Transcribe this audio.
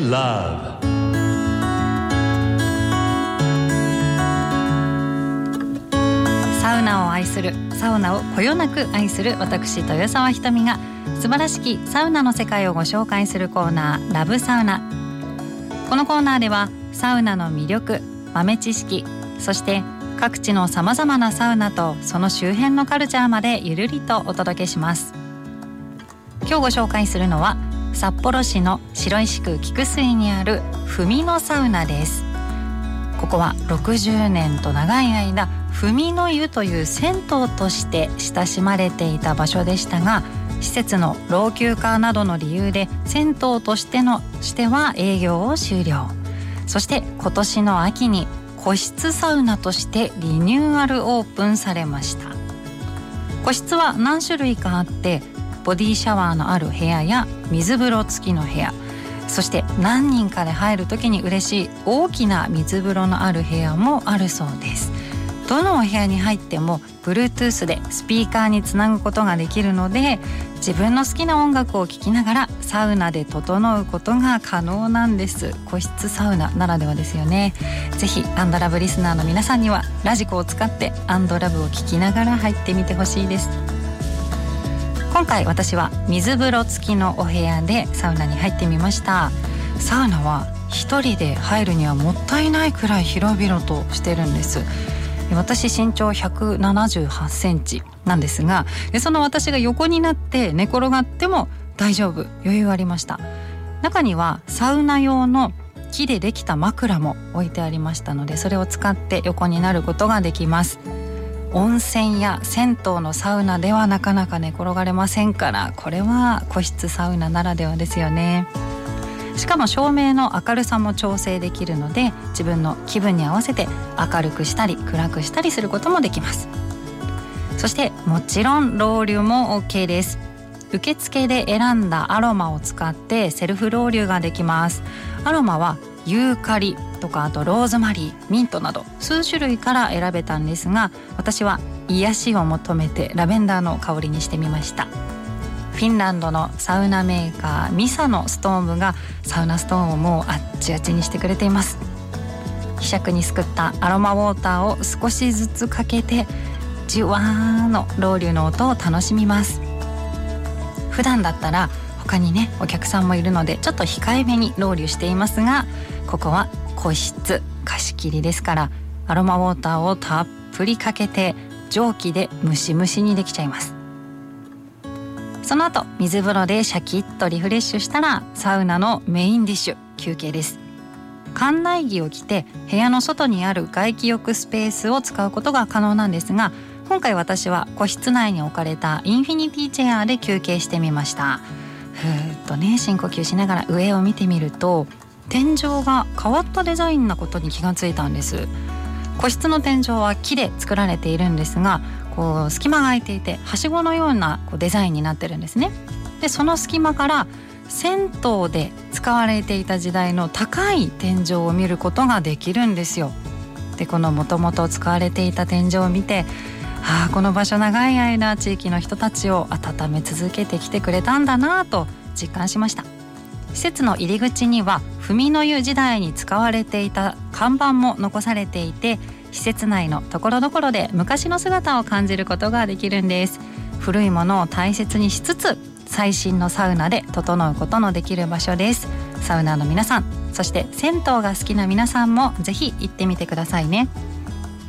love. サウナを愛するサウナをこよなく愛する私豊沢ひとみが素晴らしきサウナの世界をご紹介するコーナーラブサウナ。このコーナーではサウナの魅力豆知識そして各地のさまざまなサウナとその周辺のカルチャーまでゆるりとお届けします。今日ご紹介するのは札幌市の白石区菊水にある文のサウナです。ここは60年と長い間文の湯という銭湯として親しまれていた場所でしたが施設の老朽化などの理由で銭湯としてのしては営業を終了。そして今年の秋に個室サウナとしてリニューアルオープンされました。個室は何種類かあってボディシャワーのある部屋や水風呂付きの部屋。そして何人かで入る時に嬉しい大きな水風呂のある部屋もあるそうです。どのお部屋に入っても Bluetooth でスピーカーにつなぐことができるので自分の好きな音楽を聴きながらサウナで整うことが可能なんです。個室サウナならではですよね。ぜひアンドラブリスナーの皆さんにはラジコを使ってアンドラブを聴きながら入ってみてほしいです。今回私は水風呂付きのお部屋でサウナに入ってみました。サウナは一人で入るにはもったいないくらい広々としてるんです。私身長178センチなんですがその私が横になって寝転がっても大丈夫余裕ありました。中にはサウナ用の木でできた枕も置いてありましたのでそれを使って横になることができます。温泉や銭湯のサウナではなかなか寝転がれませんからこれは個室サウナならではですよね。しかも照明の明るさも調整できるので自分の気分に合わせて明るくしたり暗くしたりすることもできます。そしてもちろんロウリュも OK です。受付で選んだアロマを使ってセルフロウリュができます。アロマはユーカリとかあとローズマリーミントなど数種類から選べたんですが私は癒しを求めてラベンダーの香りにしてみました。フィンランドのサウナメーカーミサのストームがサウナストーンをもうあっちあっちにしてくれています。希釈にすくったアロマウォーターを少しずつかけてじゅわーのロウリュの音を楽しみます。普段だったら他にねお客さんもいるのでちょっと控えめにロウリュしていますがここは個室貸し切りですからアロマウォーターをたっぷりかけて蒸気でムシムシにできちゃいます。その後水風呂でシャキッとリフレッシュしたらサウナのメインディッシュ休憩です。館内着を着て部屋の外にある外気浴スペースを使うことが可能なんですが今回私は個室内に置かれたインフィニティチェアで休憩してみました。ふーっとね深呼吸しながら上を見てみると天井が変わったデザインなことに気がついたんです個室の天井は木で作られているんですがこう隙間が空いていてはしごのようなこうデザインになってるんですね。でその隙間から銭湯で使われていた時代の高い天井を見ることができるんですよ。でこのもともと使われていた天井を見てああこの場所長い間地域の人たちを温め続けてきてくれたんだなと実感しました施設の入り口には文の湯時代に使われていた看板も残されていて施設内のところどころで昔の姿を感じることができるんです。古いものを大切にしつつ最新のサウナで整うことのできる場所です。サウナーの皆さんそして銭湯が好きな皆さんもぜひ行ってみてくださいね。